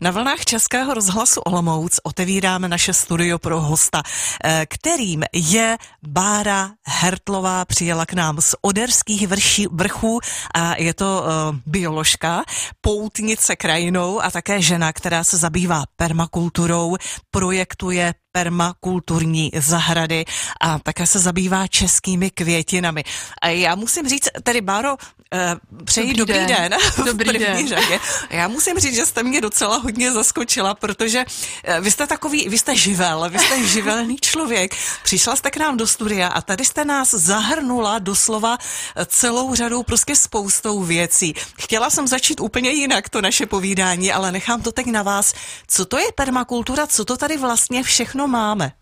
Na vlnách Českého rozhlasu Olomouc otevíráme naše studio pro hosta, eh, kterým je Bára Hertlová. Přijela k nám z Oderských vrší, vrchů a je to uh, bioložka, poutnice krajinou a také žena, která se zabývá permakulturou, projektuje permakulturní zahrady a také se zabývá českými květinami. A já musím říct, tedy Báro, eh, přeji dobrý, dobrý den. den. Dobrý den. Řadě. Já musím říct, že jste mě docela hodně zaskočila, protože eh, vy jste takový, vy jste živel, vy jste živelný člověk. Přišla jste k nám do studia a tady jste nás zahrnula doslova eh, celou řadou prostě spoustou věcí. Chtěla jsem začít úplně jinak to naše povídání, ale nechám to teď na vás. Co to je permakultura, co to tady vlastně všechno máme?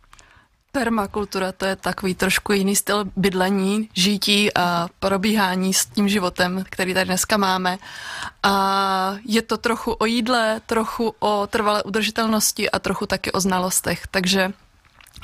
Permakultura to je takový trošku jiný styl bydlení, žití a probíhání s tím životem, který tady dneska máme. A je to trochu o jídle, trochu o trvalé udržitelnosti a trochu taky o znalostech. Takže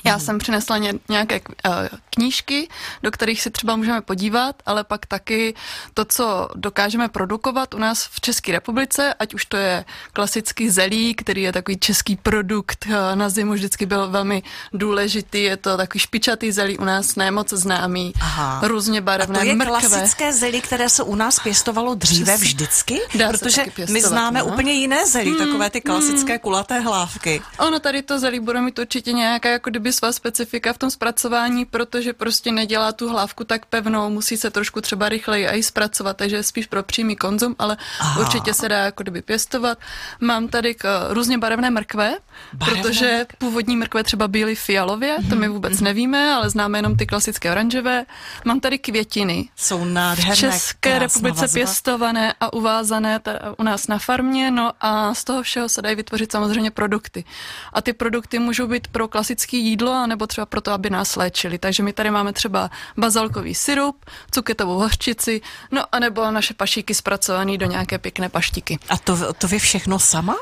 já jsem přinesla ně, nějaké uh, knížky, do kterých si třeba můžeme podívat, ale pak taky to, co dokážeme produkovat u nás v České republice, ať už to je klasický zelí, který je takový český produkt, uh, na zimu vždycky byl velmi důležitý, je to takový špičatý zelí u nás nemoc známý, Aha. různě barevné A to je mrkve. klasické zelí, které se u nás pěstovalo dříve Přesně. vždycky? Dá Protože my známe no? úplně jiné zelí, hmm, takové ty klasické hmm. kulaté hlávky. Ono tady to zelí bude mít určitě nějaké jako kdyby svá specifika v tom zpracování, protože prostě nedělá tu hlávku tak pevnou, musí se trošku třeba rychleji i zpracovat, takže je spíš pro přímý konzum, ale Aha. určitě se dá jako kdyby pěstovat. Mám tady k, různě barevné mrkve, barevné protože mrkve. původní mrkve třeba byly fialově, mm-hmm. to my mhm, vůbec mm-hmm. nevíme, ale známe jenom ty klasické oranžové. Mám tady květiny. Jsou nádherné. V České republice vazba. pěstované a uvázané u nás na farmě, no a z toho všeho se dají vytvořit samozřejmě produkty. A ty produkty můžou být pro klasické jídlo, nebo třeba proto, aby nás léčili. Takže my tady máme třeba bazalkový syrup, cuketovou hořčici, no a nebo naše pašíky zpracované do nějaké pěkné paštiky. A to, to vy všechno sama?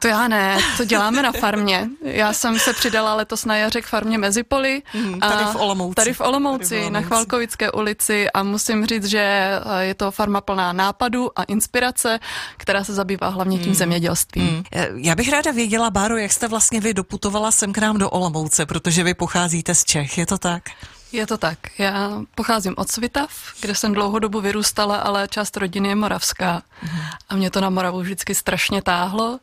To já ne, to děláme na farmě. Já jsem se přidala letos na jaře k farmě Mezipoli. Mm, tady v Olomouci. Tady v Olomouci, tady v Olomouci, na Chvalkovické ulici a musím říct, že eh, je to farma plná nápadů a inspirace, která se zabývá hlavně tím mm. zemědělstvím. Mm. Já bych ráda věděla, Báro, jak jste vlastně vy doputovala sem k nám do Olomouce, protože vy pocházíte z Čech, je to tak? Je to tak. Já pocházím od Svitav, kde jsem dlouhou dobu vyrůstala, ale část rodiny je moravská. Mm. A mě to na Moravu vždycky strašně táhlo.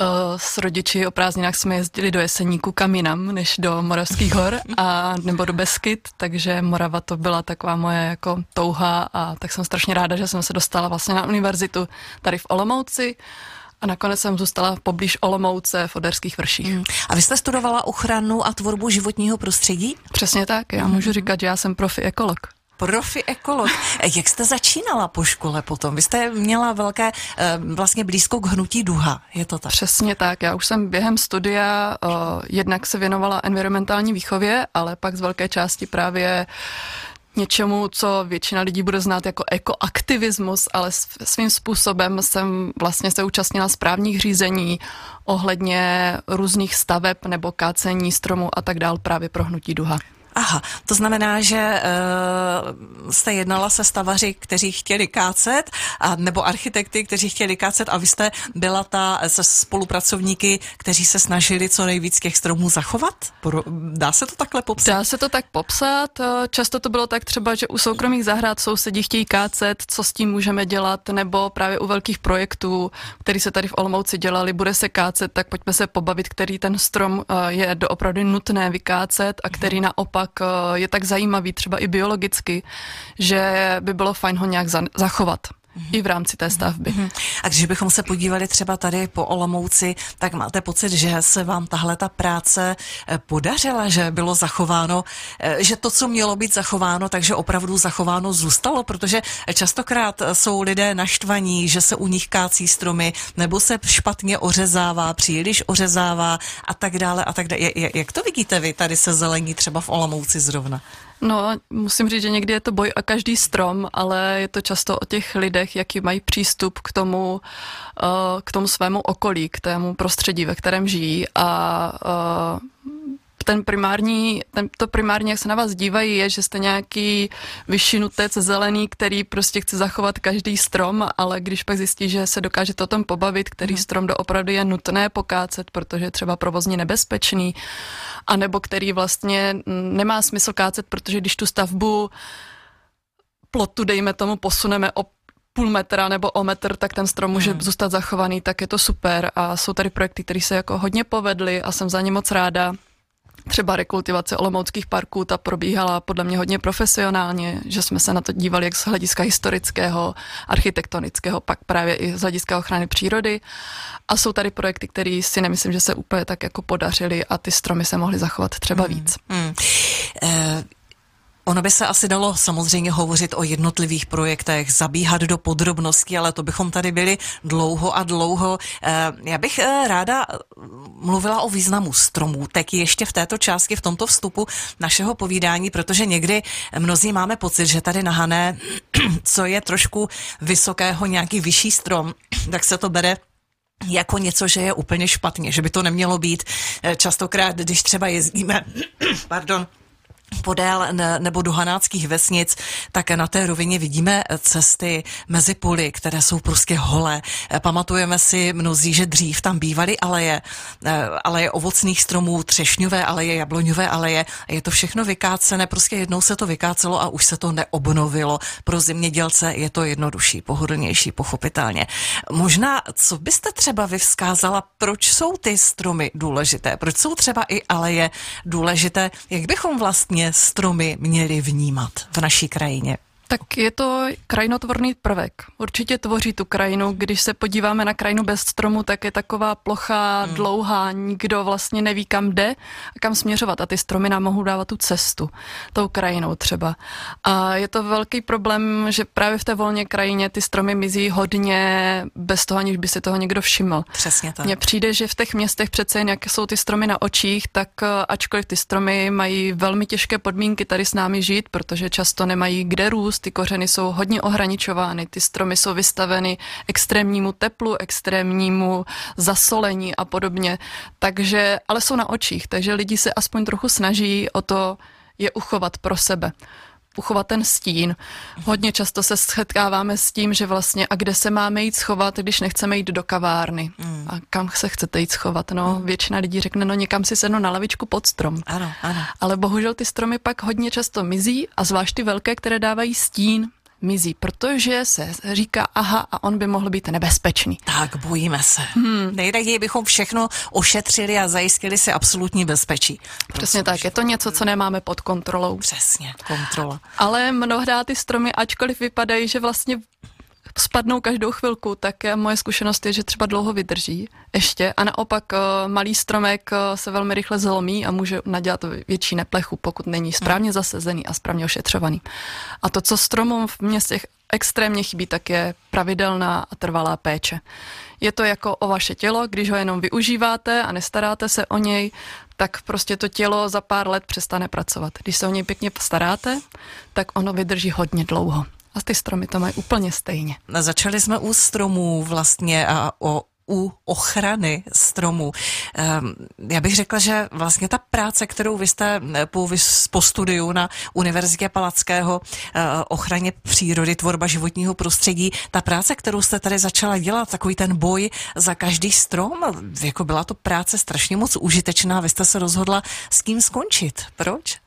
Eh, s rodiči o prázdninách jsme jezdili do Jeseníku kam jinam, než do Moravských hor a nebo do Beskyt, takže Morava to byla taková moje jako touha a tak jsem strašně ráda, že jsem se dostala vlastně na univerzitu tady v Olomouci. A nakonec jsem zůstala poblíž Olomouce v Oderských vrších. Mm. A vy jste studovala ochranu a tvorbu životního prostředí? Přesně tak. Já můžu říkat, že já jsem profi ekolog profi ekolog. Jak jste začínala po škole potom? Vy jste měla velké, eh, vlastně blízko k hnutí duha, je to tak? Přesně tak. Já už jsem během studia uh, jednak se věnovala environmentální výchově, ale pak z velké části právě něčemu, co většina lidí bude znát jako ekoaktivismus, ale svým způsobem jsem vlastně se účastnila správních řízení ohledně různých staveb nebo kácení stromů a tak dál právě pro hnutí duha. Aha, to znamená, že uh, jste jednala se stavaři, kteří chtěli kácet, a, nebo architekty, kteří chtěli kácet a vy jste byla ta se spolupracovníky, kteří se snažili co nejvíc těch stromů zachovat? Dá se to takhle popsat? Dá se to tak popsat. Eh, často to bylo tak třeba, že u soukromých zahrad sousedí chtějí kácet, co s tím můžeme dělat, nebo právě u velkých projektů, který se tady v Olomouci dělali, bude se kácet, tak pojďme se pobavit, který ten strom eh, je doopravdy nutné vykácet a který mhm. naopak naopak eh, je tak zajímavý třeba i biologicky, že by bylo fajn ho nějak zachovat i v rámci té stavby. Mm-hmm. A když bychom se podívali třeba tady po Olomouci, tak máte pocit, že se vám tahle ta práce eh, podařila, že bylo zachováno, eh, že to, co mělo být zachováno, takže opravdu zachováno zůstalo, protože častokrát jsou lidé naštvaní, že se u nich kácí stromy, nebo se špatně ořezává, příliš ořezává a tak dále a tak dále. Jak to vidíte vy tady se zelení třeba v Olomouci zrovna? No, musím říct, že někdy je to boj a každý strom, ale je to často o těch lidech, jaký mají přístup k tomu, eh, k tomu svému okolí, k tému prostředí, ve kterém žijí. A eh, ten primární, ten, to primární, jak se na vás dívají, je, že jste nějaký vyšinutec zelený, který prostě chce zachovat každý strom, ale když pak zjistí, že se dokážete o tom pobavit, který mm. strom doopravdy je nutné pokácet, protože je třeba provozně nebezpečný, anebo který vlastně nemá smysl kácet, protože když tu stavbu plotu, dejme tomu, posuneme o půl metra nebo o metr, tak ten strom může hmm. zůstat zachovaný, tak je to super a jsou tady projekty, které se jako hodně povedly a jsem za ně moc ráda. Třeba rekultivace olomouckých parků, ta probíhala podle mě hodně profesionálně, že jsme se na to dívali jak z hlediska historického, architektonického, pak právě i z hlediska ochrany přírody. A jsou tady projekty, které si nemyslím, že se úplně tak jako podařily a ty stromy se mohly zachovat třeba hmm. víc. Hmm. Uh... Ono by se asi dalo samozřejmě hovořit o jednotlivých projektech, zabíhat do podrobností, ale to bychom tady byli dlouho a dlouho. Eh, já bych eh, ráda mluvila o významu stromů, tak ještě v této části, v tomto vstupu našeho povídání, protože někdy mnozí máme pocit, že tady na Hané, co je trošku vysokého, nějaký vyšší strom, tak se to bere jako něco, že je úplně špatně, že by to nemělo být. Eh, častokrát, když třeba jezdíme, pardon, podél nebo do hanáckých vesnic, tak na té rovině vidíme cesty mezi poli, které jsou prostě holé. Pamatujeme si mnozí, že dřív tam bývaly aleje, eh, aleje ovocných stromů, třešňové aleje, jabloňové aleje. Je to všechno vykácené, prostě jednou se to vykácelo a už se to neobnovilo. Pro zemědělce je to jednodušší, pohodlnější, pochopitelně. Možná, co byste třeba vy vzkázala, proč jsou ty stromy důležité? Proč jsou třeba i aleje důležité? Jak bychom vlastně vlastně stromy měly vnímat v naší krajině? Tak je to krajinotvorný prvek. Určitě tvoří tu krajinu. Když se podíváme na krajinu bez stromu, tak je taková plochá, hmm. dlouhá, nikdo vlastně neví, kam jde a kam směřovat. A ty stromy nám mohou dávat tu cestu, tou krajinou třeba. A je to velký problém, že právě v té volně krajině ty stromy mizí hodně bez toho, aniž by si toho někdo všiml. Přesně tak. Mně přijde, že v těch městech přece jen, jak jsou ty stromy na očích, tak eh, ačkoliv ty stromy mají velmi těžké podmínky tady s námi žít, protože často nemají kde růst, ty kořeny jsou hodně ohraničovány, ty stromy jsou vystaveny extrémnímu teplu, extrémnímu zasolení a podobně. Takže, ale jsou na očích, takže lidi se aspoň trochu snaží o to je uchovat pro sebe uchovat ten stín. Hodně často se setkáváme s tím, že vlastně a kde se máme jít schovat, když nechceme jít do kavárny. Mm. A kam se chcete jít schovat? No, mm. většina lidí řekne, no někam si sednu na lavičku pod strom. Ano, ano. Ale bohužel ty stromy pak hodně často mizí a zvlášť ty velké, které dávají stín, mizí, protože se říká, aha, a on by mohl být nebezpečný. Tak, bojíme se. Hmm. Nejraději bychom všechno ošetřili a zajistili si absolutní bezpečí. Prosím, Přesně tak, je to něco, co nemáme pod kontrolou. Přesně, kontrola. Ale mnohdy ty stromy, ačkoliv vypadají, že vlastně spadnou každou chvilku, tak moje zkušenost je, že třeba dlouho vydrží ještě a naopak eh, malý stromek eh, se velmi rychle zlomí a může nadělat větší neplechu, pokud není správně zasezený a správně ošetřovaný. A to, co stromům v městech extrémně chybí, tak je pravidelná a trvalá péče. Je to jako o vaše tělo, když ho jenom využíváte a nestaráte se o něj, tak prostě to tělo za pár let přestane pracovat. Když se o něj pěkně staráte, tak ono vydrží hodně dlouho. A ty stromy to mají úplně stejně. Začali jsme u stromů vlastně a o u ochrany stromů. Ehm, já bych řekla, že vlastně ta práce, kterou vy jste eh, po, po studiu na Univerzitě Palackého eh, ochraně přírody, tvorba životního prostředí, ta práce, kterou jste tady začala dělat, takový ten boj za každý strom, jako byla to práce strašně moc užitečná, vy jste se rozhodla s tím skončit. Proč?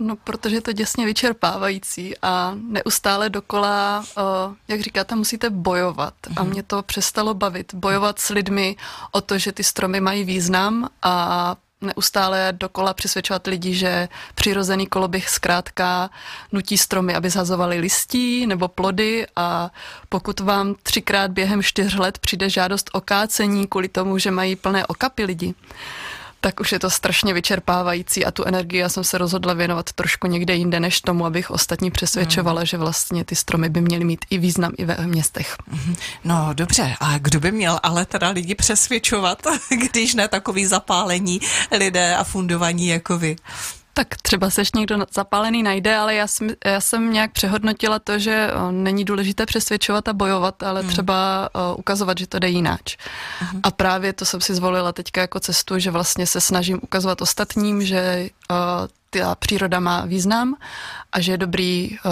No, protože je to děsně vyčerpávající a neustále dokola, uh, jak říkáte, musíte bojovat. A mhm. mě to přestalo bavit. Bojovat s lidmi o to, že ty stromy mají význam a neustále dokola přesvědčovat lidi, že přirozený koloběh zkrátka nutí stromy, aby zhazovali listí nebo plody a pokud vám třikrát během čtyř let přijde žádost o kácení kvůli tomu, že mají plné okapy lidi, tak už je to strašně vyčerpávající a tu energii já jsem se rozhodla věnovat trošku někde jinde než tomu, abych ostatní přesvědčovala, mm. že vlastně ty stromy by měly mít i význam i ve městech. Mhm. No dobře, a kdo by měl ale teda lidi přesvědčovat, když ne takový zapálení lidé a fundovaní jako vy? Tak třeba se ještě někdo zapálený najde, ale já jsem, já jsem nějak přehodnotila to, že není důležité přesvědčovat a bojovat, ale hmm. třeba ukazovat, že to jde jináč. Hmm. A právě to jsem si zvolila teďka jako cestu, že vlastně se snažím ukazovat ostatním, že uh, ta příroda má význam a že je dobrý uh,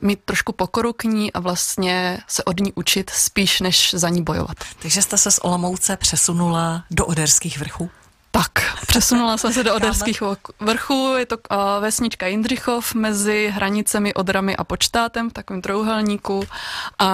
mít trošku pokoru k ní a vlastně se od ní učit spíš, než za ní bojovat. Takže jste se z Olomouce přesunula do Oderských vrchů? Tak, přesunula jsem se do Oderských vrchů, je to uh, vesnička Jindřichov mezi hranicemi Odrami a Počtátem v takovém trouhelníku a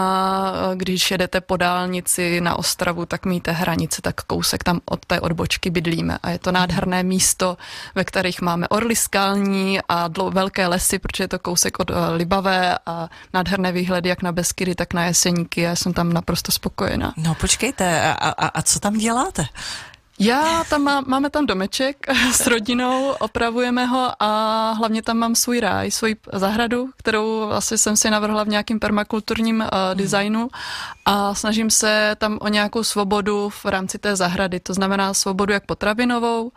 uh, když jedete po dálnici na Ostravu, tak míte hranice, tak kousek tam od té odbočky bydlíme. A je to nádherné místo, ve kterých máme orly skalní a dlou, velké lesy, protože je to kousek od uh, Libavé a nádherné výhledy jak na Beskydy, tak na Jeseníky. Já jsem tam naprosto spokojená. No počkejte, a, a, a co tam děláte? Já tam má, máme tam domeček s rodinou, opravujeme ho a hlavně tam mám svůj ráj, svoji zahradu, kterou asi jsem si navrhla v nějakým permakulturním uh, designu. A snažím se tam o nějakou svobodu v rámci té zahrady, to znamená svobodu jak potravinovou, uh,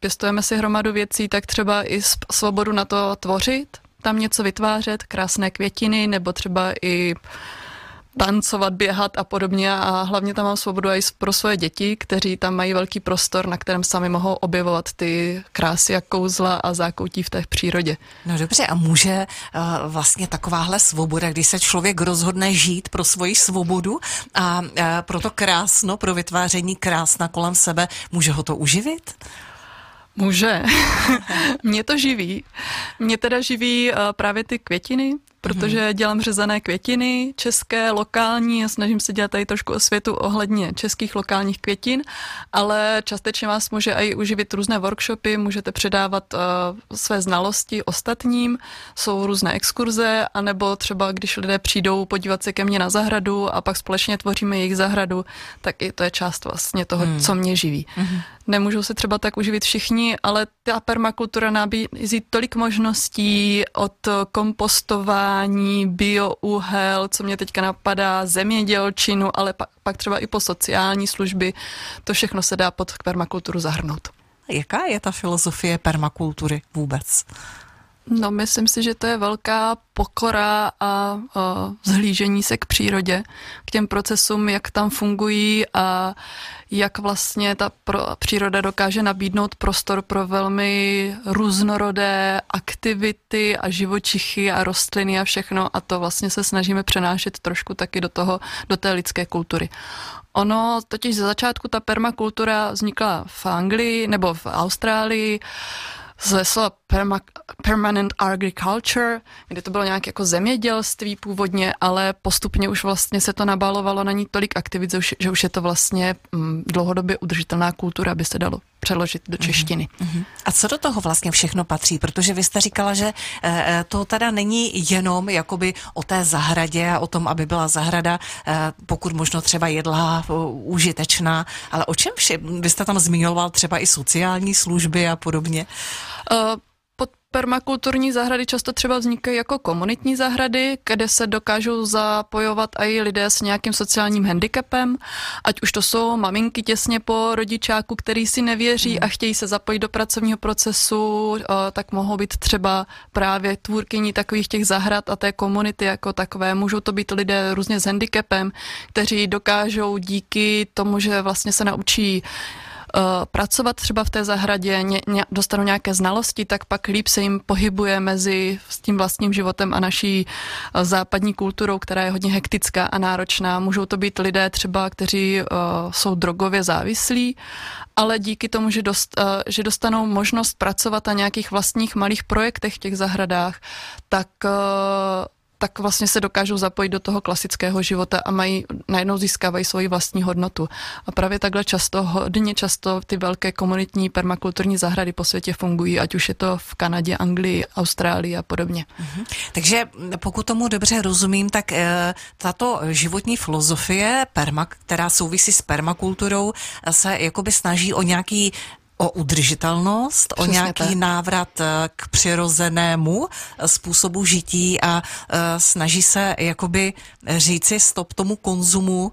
pěstujeme si hromadu věcí, tak třeba i svobodu na to tvořit, tam něco vytvářet, krásné květiny nebo třeba i tancovat, běhat a podobně a hlavně tam mám svobodu i pro svoje děti, kteří tam mají velký prostor, na kterém sami mohou objevovat ty krásy a kouzla a zákoutí v té přírodě. No dobře, a může uh, vlastně takováhle svoboda, když se člověk rozhodne žít pro svoji svobodu a uh, pro to krásno, pro vytváření krásna kolem sebe, může ho to uživit? Může. Mě to živí. Mě teda živí uh, právě ty květiny, protože mm-hmm. dělám řezané květiny, české, lokální a snažím se dělat tady trošku o světu ohledně českých lokálních květin, ale částečně vás může i uživit různé workshopy, můžete předávat uh, své znalosti ostatním, jsou různé exkurze, anebo třeba když lidé přijdou podívat se ke mně na zahradu a pak společně tvoříme jejich zahradu, tak i to je část vlastně toho, mm. co mě živí. Mm-hmm. Nemůžou se třeba tak uživit všichni, ale ta permakultura nabízí tolik možností od kompostování, biouhel, co mě teďka napadá, zemědělčinu, ale pak, pak třeba i po sociální služby. To všechno se dá pod permakulturu zahrnout. Jaká je ta filozofie permakultury vůbec? No, myslím si, že to je velká pokora a zhlížení se k přírodě, k těm procesům, jak tam fungují a jak vlastně ta pro, příroda dokáže nabídnout prostor pro velmi různorodé aktivity a živočichy a rostliny a všechno a to vlastně se snažíme přenášet trošku taky do toho, do té lidské kultury. Ono totiž ze začátku ta permakultura vznikla v Anglii nebo v Austrálii, ze slova perma, permanent agriculture, kde to bylo nějak jako zemědělství původně, ale postupně už vlastně se to nabalovalo na ní tolik aktivit, že už, je to vlastně mm, dlouhodobě udržitelná kultura, aby se dalo přeložit do češtiny. Mm-hmm. A co do toho vlastně všechno patří? Protože vy jste říkala, že e, to teda není jenom jakoby o té zahradě a o tom, aby byla zahrada, e, pokud možno třeba jedla užitečná, ale o čem vše? Vy jste tam zmiňoval třeba i sociální služby a podobně. Uh, Permakulturní zahrady často třeba vznikají jako komunitní zahrady, kde se dokážou zapojovat i lidé s nějakým sociálním handicapem, ať už to jsou maminky těsně po rodičáku, který si nevěří hmm. a chtějí se zapojit do pracovního procesu, tak mohou být třeba právě tvůrkyní takových těch zahrad a té komunity jako takové. Můžou to být lidé různě s handicapem, kteří dokážou díky tomu, že vlastně se naučí pracovat třeba v té zahradě, ně, ně, dostanou nějaké znalosti, tak pak líp se jim pohybuje mezi s tím vlastním životem a naší uh, západní kulturou, která je hodně hektická a náročná. Můžou to být lidé třeba, kteří uh, jsou drogově závislí, ale díky tomu, že, dost, uh, že dostanou možnost pracovat na nějakých vlastních malých projektech v těch zahradách, tak uh, tak vlastně se dokážou zapojit do toho klasického života a mají, najednou získávají svoji vlastní hodnotu. A právě takhle často, hodně často ty velké komunitní permakulturní zahrady po světě fungují, ať už je to v Kanadě, Anglii, Austrálii a podobně. Mhm. Takže pokud tomu dobře rozumím, tak e, tato životní filozofie, perma, která souvisí s permakulturou, se jakoby snaží o nějaký o udržitelnost, Přesně o nějaký tak. návrat eh, k přirozenému eh, způsobu žití a uh, snaží se jakoby říci stop tomu konzumu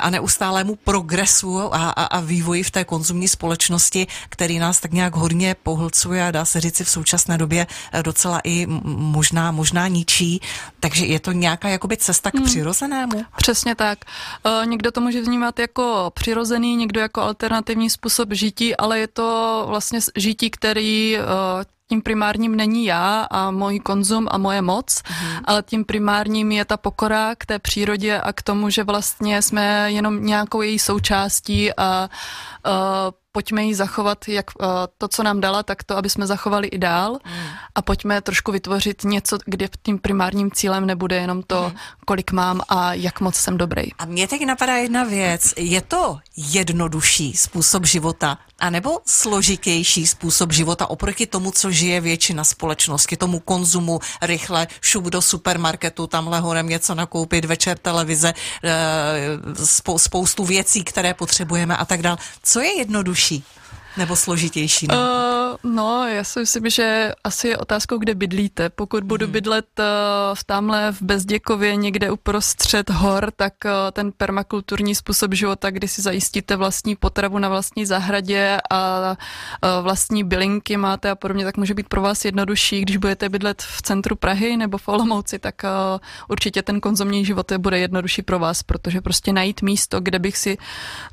a neustálému progresu a, a, a vývoji v té konzumní společnosti, který nás tak nějak hodně pohlcuje a dá se říci v současné době docela i možná, možná ničí. Takže je to nějaká jakoby cesta k hmm. přirozenému? Přesně tak. Někdo to může vnímat jako přirozený, někdo jako alternativní způsob žití, ale je to vlastně žití, který eh, tím primárním není já a můj konzum a moje moc, mm. ale tím primárním je ta pokora k té přírodě a k tomu, že vlastně jsme jenom nějakou její součástí a uh, pojďme ji zachovat, jak uh, to, co nám dala, tak to, aby jsme zachovali i dál mm. a pojďme trošku vytvořit něco, kde tím primárním cílem nebude jenom to, mm. kolik mám a jak moc jsem dobrý. A mě teď napadá jedna věc. Je to jednodušší způsob života, anebo složitější způsob života oproti tomu, co žije většina společnosti, tomu konzumu rychle, šup do supermarketu, tamhle horem něco nakoupit, večer televize, eh, spoustu věcí, které potřebujeme a tak dále. Co je jednodušší? she Nebo složitější? Uh, no, já si myslím, že asi je otázkou, kde bydlíte. Pokud budu hmm. bydlet uh, v tamhle v Bezděkově někde uprostřed hor, tak uh, ten permakulturní způsob života, kdy si zajistíte vlastní potravu na vlastní zahradě a uh, vlastní bylinky máte a podobně, tak může být pro vás jednodušší. Když budete bydlet v centru Prahy nebo v Olomouci, tak uh, určitě ten konzumní život bude jednodušší pro vás, protože prostě najít místo, kde bych si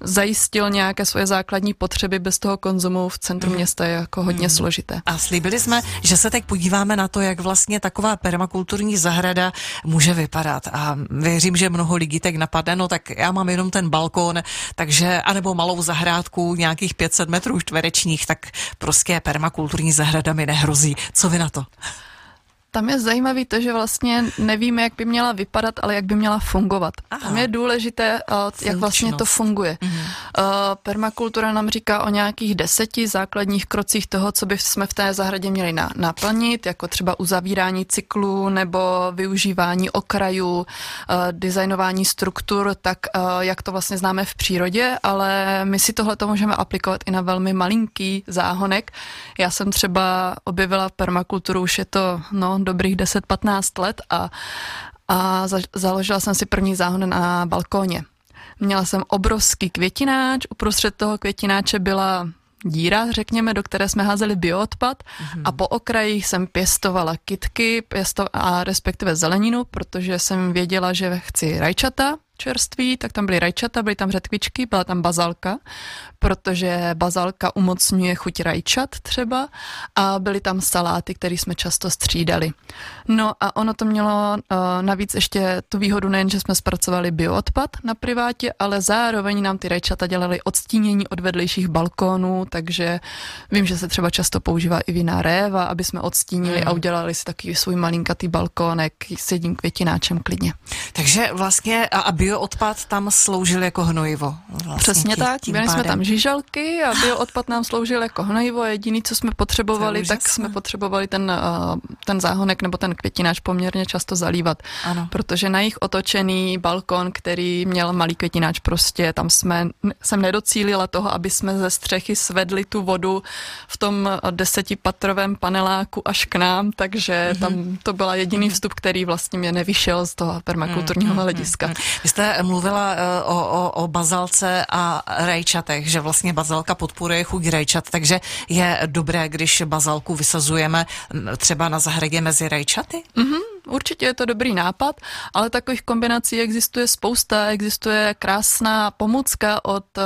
zajistil nějaké svoje základní potřeby bez toho konzumu konzumu v centru mm. města je jako hodně mm. složité. A slíbili jsme, že se teď podíváme na to, jak vlastně taková permakulturní zahrada může vypadat. A věřím, že mnoho lidí tak napadne, no tak já mám jenom ten balkon, takže, anebo malou zahrádku nějakých 500 metrů čtverečních, tak prostě permakulturní zahrada mi nehrozí. Co vy na to? Tam je zajímavý to, že vlastně nevíme, jak by měla vypadat, ale jak by měla fungovat. Aha. Tam je důležité, uh, jak vlastně to funguje. Mm. Uh, permakultura nám říká o nějakých deseti základních krocích toho, co by jsme v té zahradě měli na, naplnit, jako třeba uzavírání cyklu nebo využívání okrajů, uh, designování struktur, tak jak to vlastně známe v přírodě, ale my si tohle to můžeme aplikovat i na velmi malinký záhonek. Já jsem třeba objevila permakulturu, už je to no, dobrých 10-15 let a, a za, založila jsem si první záhon na balkóně. Měla jsem obrovský květináč, uprostřed toho květináče byla díra, řekněme, do které jsme házeli bioodpad mm-hmm. a po okrajích jsem pěstovala kitky pěsto- a respektive zeleninu, protože jsem věděla, že chci rajčata čerství, tak tam byly rajčata, byly tam řetkvičky, byla tam bazalka, protože bazalka umocňuje chuť rajčat třeba a byly tam saláty, které jsme často střídali. No a ono to mělo uh, navíc ještě tu výhodu nejen, že jsme zpracovali bioodpad na privátě, ale zároveň nám ty rajčata dělali odstínění od vedlejších balkónů, takže vím, že se třeba často používá i vina réva, aby jsme odstínili mm. a udělali si takový svůj malinkatý balkónek s jedním květináčem klidně. Takže vlastně a, a bioodpad tam sloužil jako hnojivo. Vlastně Přesně tak, měli jsme tam žížalky a bioodpad nám sloužil jako hnojivo. Jediný, co jsme potřebovali, tak jsme potřebovali ten, uh, ten záhonek nebo ten květináč poměrně často zalívat. Ano. Protože na jich otočený balkon, který měl malý květináč, prostě tam jsme, jsem nedocílila toho, aby jsme ze střechy svedli tu vodu v tom desetipatrovém paneláku až k nám, takže mm-hmm. tam to byla jediný vstup, který vlastně mě nevyšel z toho permakulturního mm-hmm. hlediska. Vy jste mluvila uh, o, o, o bazalce a rajčatech, že vlastně bazalka podporuje chuť rajčat, takže je dobré, když bazalku vysazujeme třeba na zahradě mezi rajčaty? Mm-hmm určitě je to dobrý nápad, ale takových kombinací existuje spousta. Existuje krásná pomůcka od, eh,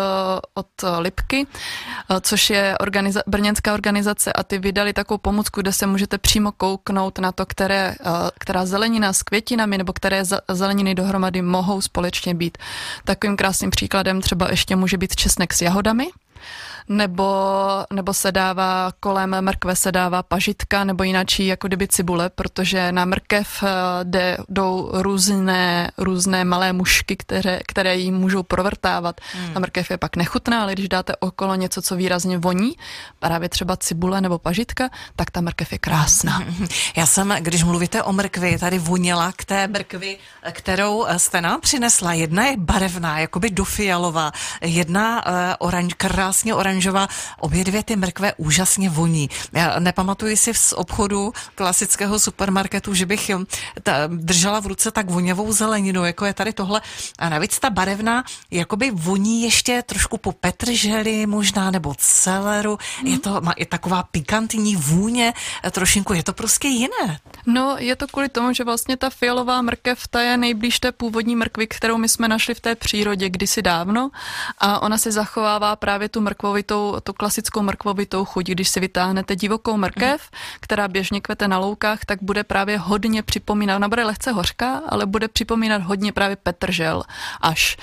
od Lipky, eh, což je organiza- brněnská organizace a ty vydali takovou pomůcku, kde se můžete přímo kouknout na to, které, eh, která zelenina s květinami nebo které zeleniny dohromady mohou společně být. Takovým krásným příkladem třeba ještě může být česnek s jahodami, nebo, nebo se dává kolem mrkve se dává pažitka nebo jináčí jako kdyby cibule, protože na mrkev eh, jde, jdou různé, různé malé mušky, které, které jí můžou provrtávat. Hmm. Ta mrkev je pak nechutná, ale když dáte okolo něco, co výrazně voní, právě třeba cibule nebo pažitka, tak ta mrkev je krásná. Já jsem, když mluvíte o mrkvi, tady voněla k té mrkvi, kterou jste nám přinesla. Jedna je barevná, jakoby dofialová, jedna uh, oranž, krásně oranž oranžová. Obě dvě ty mrkve úžasně voní. Já nepamatuji si z obchodu klasického supermarketu, že bych ta, držela v ruce tak voněvou zeleninu, jako je tady tohle. A navíc ta barevná, jakoby voní ještě trošku po petrželi možná, nebo celeru. Mm. Je to, má, je taková pikantní vůně, trošinku, je to prostě jiné. No, je to kvůli tomu, že vlastně ta fialová mrkev, ta je nejblíž té původní mrkvy, kterou my jsme našli v té přírodě kdysi dávno a ona si zachovává právě tu mrkvovitou, tu klasickou mrkvovitou chuť. Když si vytáhnete divokou mrkev, mm. která běžně kvete na loukách, tak bude právě hodně připomínat, ona bude lehce hořká, ale bude připomínat hodně právě petržel až.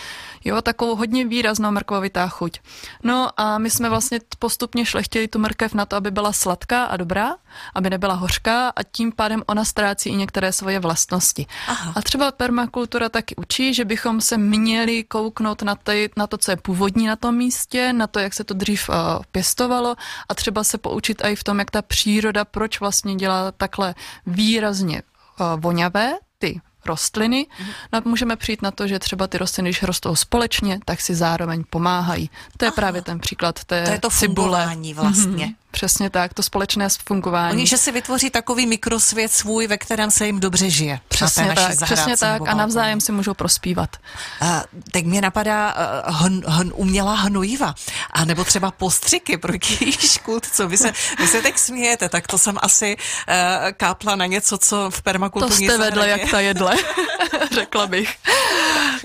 Jo, takovou hodně výraznou mrkvovitá chuť. No a my jsme vlastně postupně šlechtili tu mrkev na to, aby byla sladká a dobrá, aby nebyla hořká a tím pádem ona ztrácí i některé svoje vlastnosti. Aha. A třeba permakultura taky učí, že bychom se měli kouknout na, tej, na to, co je původní na tom místě, na to, jak se to dřív uh, pěstovalo a třeba se poučit i v tom, jak ta příroda, proč vlastně dělá takhle výrazně uh, voňavé ty rostliny. Mm-hmm. můžeme přijít na to, že třeba ty rostliny, když rostou společně, tak si zároveň pomáhají. To je Aha. právě ten příklad té To je to cibule. vlastně. Mm-hmm. Přesně tak, to společné fungování. Oni, že si vytvoří takový mikrosvět svůj, ve kterém se jim dobře žije. Přesně tak, přesně tak a navzájem si můžou prospívat. Uh, teď mě napadá uh, hn, hn, umělá hnojiva, a nebo třeba postřiky pro kýškut, co vy se, vy se tak smějete, tak to jsem asi uh, kápla na něco, co v permakulturní To jste vedle jak ta jedle, řekla bych.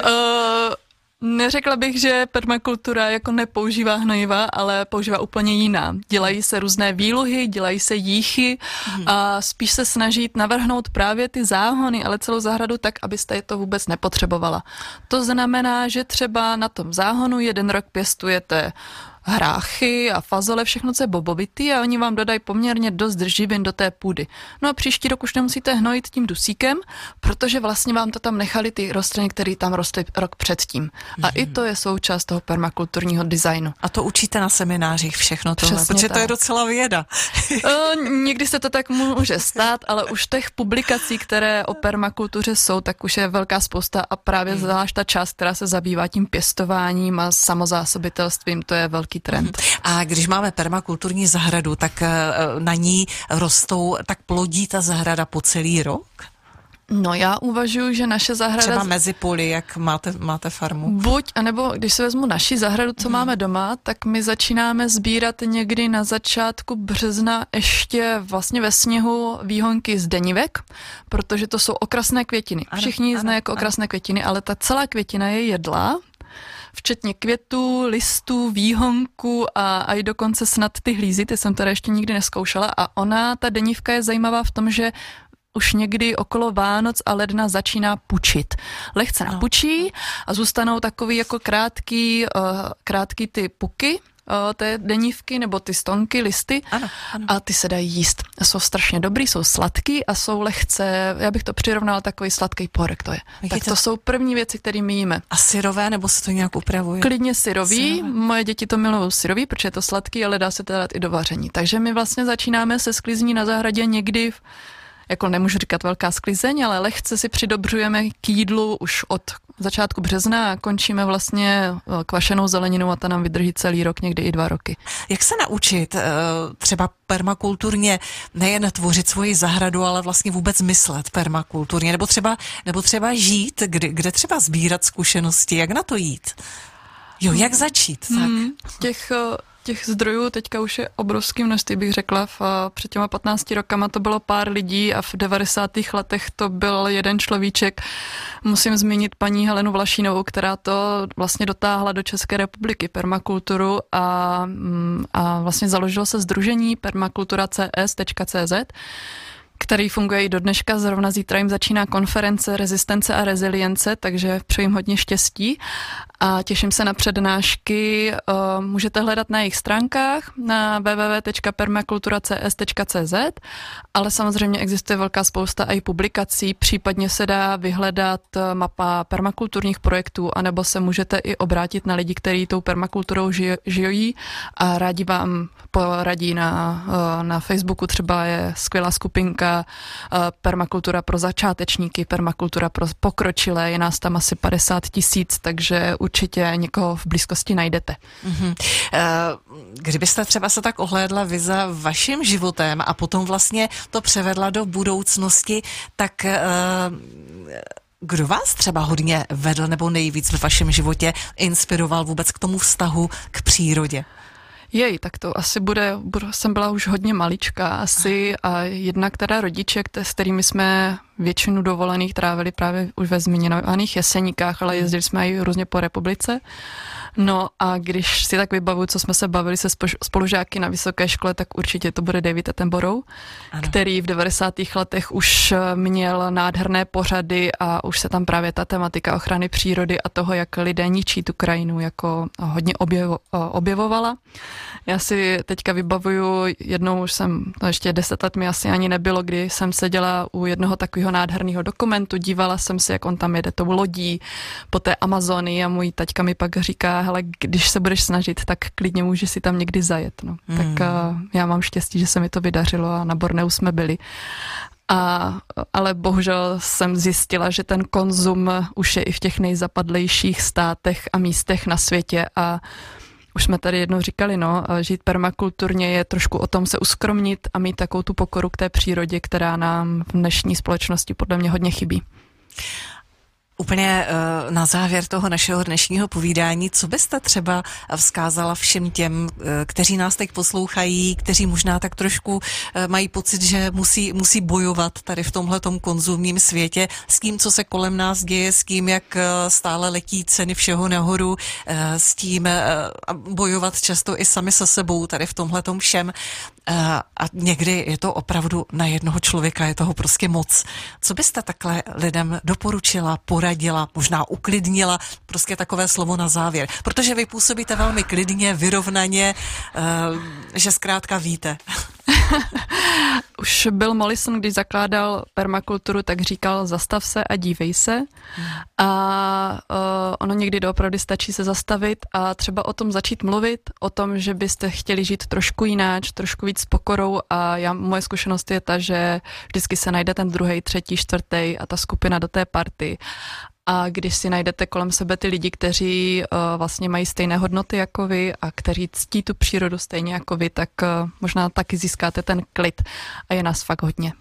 Uh, Neřekla bych, že permakultura jako nepoužívá hnojiva, ale používá úplně jiná. Dělají se různé výluhy, dělají se jíchy hmm. a spíš se snaží navrhnout právě ty záhony, ale celou zahradu tak, abyste je to vůbec nepotřebovala. To znamená, že třeba na tom záhonu jeden rok pěstujete hráchy a fazole, všechno, co je bobovitý a oni vám dodají poměrně dost živin do té půdy. No a příští rok už nemusíte hnojit tím dusíkem, protože vlastně vám to tam nechali ty rostliny, které tam rostly rok předtím. A mm-hmm. i to je součást toho permakulturního designu. A to učíte na seminářích všechno tohle, Přesně protože tak. to je docela věda. o, někdy se to tak může stát, ale už těch publikací, které o permakultuře jsou, tak už je velká spousta a právě mm. zvlášť ta část, která se zabývá tím pěstováním a samozásobitelstvím, to je velký trend. A když máme permakulturní zahradu, tak eh, na ní rostou, tak plodí ta zahrada po celý rok? No já uvažuji, že naše zahrada... Třeba mezi poli, jak máte, máte farmu. Buď, anebo když se vezmu naši zahradu, co hmm. máme doma, tak my začínáme sbírat někdy na začátku března ještě vlastně ve sněhu výhonky z denivek, protože to jsou okrasné květiny. Všichni ano, znají jako ano. okrasné květiny, ale ta celá květina je jedla, včetně květů, listů, výhonku a, a i dokonce snad ty hlízy, ty jsem teda ještě nikdy neskoušela a ona, ta denívka je zajímavá v tom, že už někdy okolo Vánoc a ledna začíná pučit. Lehce no. napučí a zůstanou takový jako krátký, uh, krátký ty puky, té denívky nebo ty stonky, listy ano, ano. a ty se dají jíst. Jsou strašně dobrý, jsou sladký a jsou lehce, já bych to přirovnala takový sladký porek to je. Jak tak to... to jsou první věci, které my jíme. A syrové nebo se to nějak upravuje? Klidně syrový, Syrové. moje děti to milují syrový, protože je to sladký, ale dá se to dát i do vaření. Takže my vlastně začínáme se sklizní na zahradě někdy v jako nemůžu říkat velká sklizeň, ale lehce si přidobřujeme k jídlu už od začátku března a končíme vlastně eh, kvašenou zeleninou a ta nám vydrží celý rok, někdy i dva roky. Jak se naučit eh, třeba permakulturně nejen tvořit svoji zahradu, ale vlastně vůbec myslet permakulturně, nebo třeba, nebo třeba žít, kde, kde třeba sbírat zkušenosti, jak na to jít? Jo, jak začít? Tak. Hmm, těch eh, těch zdrojů teďka už je obrovský množství, bych řekla. V, před těma 15 rokama to bylo pár lidí a v 90. letech to byl jeden človíček. Musím zmínit paní Helenu Vlašínovou, která to vlastně dotáhla do České republiky, permakulturu a, mm, a vlastně založilo se združení permakultura.cs.cz který funguje i do dneška. Zrovna zítra jim začíná konference Rezistence a rezilience, takže přeji jim hodně štěstí a těším se na přednášky. Eh, můžete hledat na jejich stránkách na www.permakultura.cs.cz, ale samozřejmě existuje velká spousta i publikací, případně se dá vyhledat eh, mapa permakulturních projektů, anebo se můžete i obrátit na lidi, kteří tou permakulturou žijí a rádi vám poradí na, eh, na Facebooku třeba je skvělá skupinka týká uh, permakultura pro začátečníky, permakultura pro pokročilé, je nás tam asi 50 tisíc, takže určitě někoho v blízkosti najdete. Mm-hmm. Kdybyste třeba se tak ohlédla vy za vaším životem a potom vlastně to převedla do budoucnosti, tak kdo vás třeba hodně vedl nebo nejvíc ve vašem životě inspiroval vůbec k tomu vztahu k přírodě? Jej, tak to asi bude, jsem byla už hodně malička asi a jedna, která rodiče, s kterými jsme většinu dovolených trávili právě už ve zmíněných jeseníkách, ale jezdili jsme i různě po republice. No a když si tak vybavuju, co jsme se bavili se spolužáky na vysoké škole, tak určitě to bude David Attenborough, ano. který v 90. letech už eh, měl nádherné pořady a už se tam právě ta tematika ochrany přírody a toho, jak lidé ničí tu krajinu, jako hodně objevo, eh, objevovala. Já si teďka vybavuju, jednou už jsem, no ještě deset let mi asi ani nebylo, kdy jsem seděla u jednoho takového nádherného dokumentu, dívala jsem si, jak on tam jede tou lodí po té Amazonii a můj taťka mi pak říká, hele, když se budeš snažit, tak klidně může si tam někdy zajet. No. Hmm. Tak uh, já mám štěstí, že se mi to vydařilo a na Borneu jsme byli. A, ale bohužel jsem zjistila, že ten konzum už je i v těch nejzapadlejších státech a místech na světě a už jsme tady jednou říkali, no, žít permakulturně je trošku o tom se uskromnit a mít takovou tu pokoru k té přírodě, která nám v dnešní společnosti podle mě hodně chybí. Úplně uh, na závěr toho našeho dnešního povídání, co byste třeba vzkázala všem těm, uh, kteří nás teď poslouchají, kteří možná tak trošku uh, mají pocit, že musí, musí bojovat tady v tomhletom konzumním světě s tím, co se kolem nás děje, s tím, jak stále letí ceny všeho nahoru, s tím bojovat často i sami se sebou tady v tomhletom všem. A někdy je to opravdu na jednoho člověka, je toho prostě moc. Co byste takhle lidem doporučila, poradila, možná uklidnila, prostě takové slovo na závěr? Protože vy působíte velmi klidně, vyrovnaně, že zkrátka víte. Už byl Mollison, když zakládal permakulturu, tak říkal zastav se a dívej se. A uh, ono někdy doopravdy stačí se zastavit a třeba o tom začít mluvit, o tom, že byste chtěli žít trošku jináč, trošku víc s pokorou a já, moje zkušenost je ta, že vždycky se najde ten druhý, třetí, čtvrtý a ta skupina do té party a když si najdete kolem sebe ty lidi, kteří uh, vlastně mají stejné hodnoty jako vy a kteří ctí tu přírodu stejně jako vy, tak uh, možná taky získáte ten klid a je nás fakt hodně.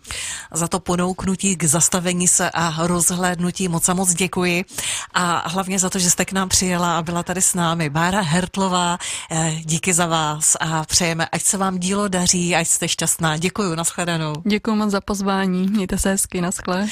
Za to ponouknutí k zastavení se a rozhlédnutí moc a moc děkuji a hlavně za to, že jste k nám přijela a byla tady s námi. Bára Hertlová, eh, díky za vás a přejeme, ať se vám dílo daří, ať jste šťastná. Děkuji, nashledanou. Děkuji moc za pozvání, mějte se hezky, naschle.